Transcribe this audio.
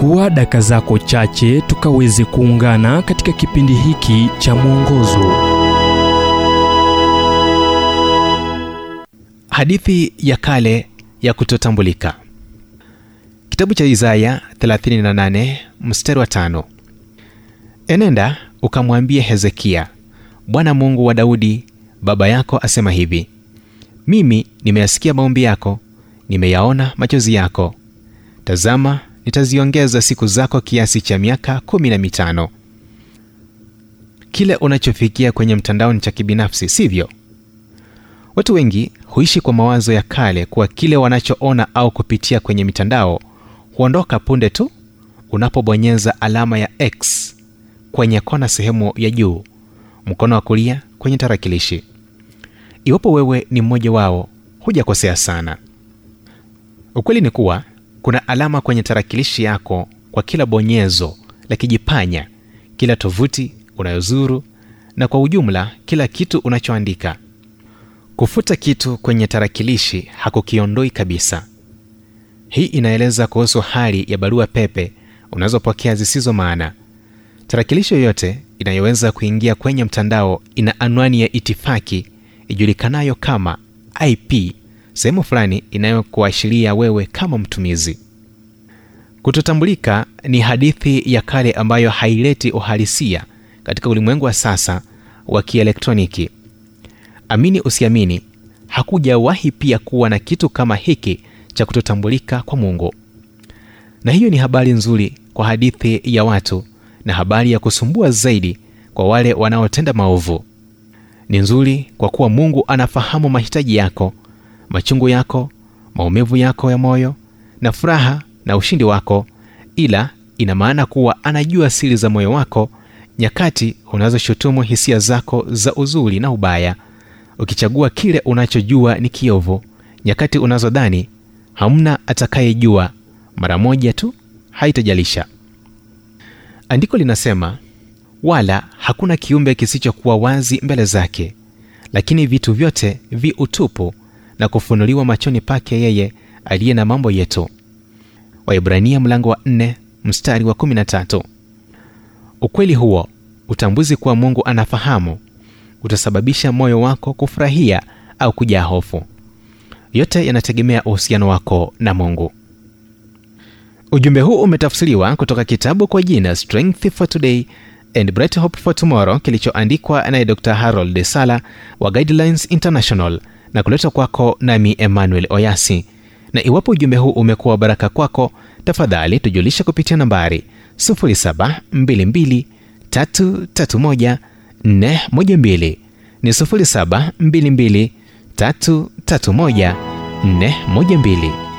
chukua daka zako chache tukaweze kuungana katika kipindi hiki cha mwongozo. Hadithi ya kale ya kutotambulika. Kitabu cha isaya 38 mstari wa tano. Enenda ukamwambie hezekia bwana mungu wa daudi baba yako asema hivi mimi nimeyasikia maombi yako nimeyaona machozi yako. Tazama nitaziongeza siku zako kiasi cha miaka kumi na mitano. Kile unachofikia kwenye mtandao ni cha kibinafsi sivyo? Watu wengi huishi kwa mawazo ya kale kuwa kile wanachoona au kupitia kwenye mitandao huondoka punde tu unapobonyeza alama ya x kwenye kona sehemu ya juu mkono wa kulia kwenye tarakilishi. Iwapo wewe ni mmoja wao hujakosea sana. Ukweli ni kuwa kuna alama kwenye tarakilishi yako kwa kila bonyezo la kijipanya kila tovuti unayozuru na kwa ujumla kila kitu unachoandika. Kufuta kitu kwenye tarakilishi hakukiondoi kabisa. Hii inaeleza kuhusu hali ya barua pepe unazopokea zisizo maana. Tarakilishi yoyote inayoweza kuingia kwenye mtandao ina anwani ya itifaki ijulikanayo kama ip sehemu fulani inayokuashiria wewe kama mtumizi. Kutotambulika ni hadithi ya kale ambayo haileti uhalisia katika ulimwengu wa sasa wa kielektroniki. Amini usiamini hakujawahi pia kuwa na kitu kama hiki cha kutotambulika kwa mungu. Na hiyo ni habari nzuri kwa hadithi ya watu na habari ya kusumbua zaidi kwa wale wanaotenda maovu. Ni nzuri kwa kuwa mungu anafahamu mahitaji yako machungu yako maumivu yako ya moyo na furaha na ushindi wako. Ila ina maana kuwa anajua siri za moyo wako nyakati unazoshutumu hisia zako za uzuri na ubaya. Ukichagua kile unachojua ni kiovu nyakati unazodhani hamna atakayejua mara moja tu haitajalisha. Andiko linasema wala hakuna kiumbe kisichokuwa wazi mbele zake lakini vitu vyote vi utupu na kufunuliwa machoni pake yeye aliye na mambo yetu. Waibrania mlango wa 4 mstari wa 13 ukweli huo utambuzi kuwa mungu anafahamu utasababisha moyo wako kufurahia au kujaa hofu. Yote yanategemea uhusiano wako na mungu. Ujumbe huu umetafsiriwa kutoka kitabu kwa jina strength for today and bright hope for tomorrow kilichoandikwa naye dr harold de sala wa guidelines international na kuletwa kwako nami emmanuel oyasi. Na iwapo ujumbe huu umekuwa baraka kwako tafadhali tujulisha kupitia nambari 722331412 ni 722 331 412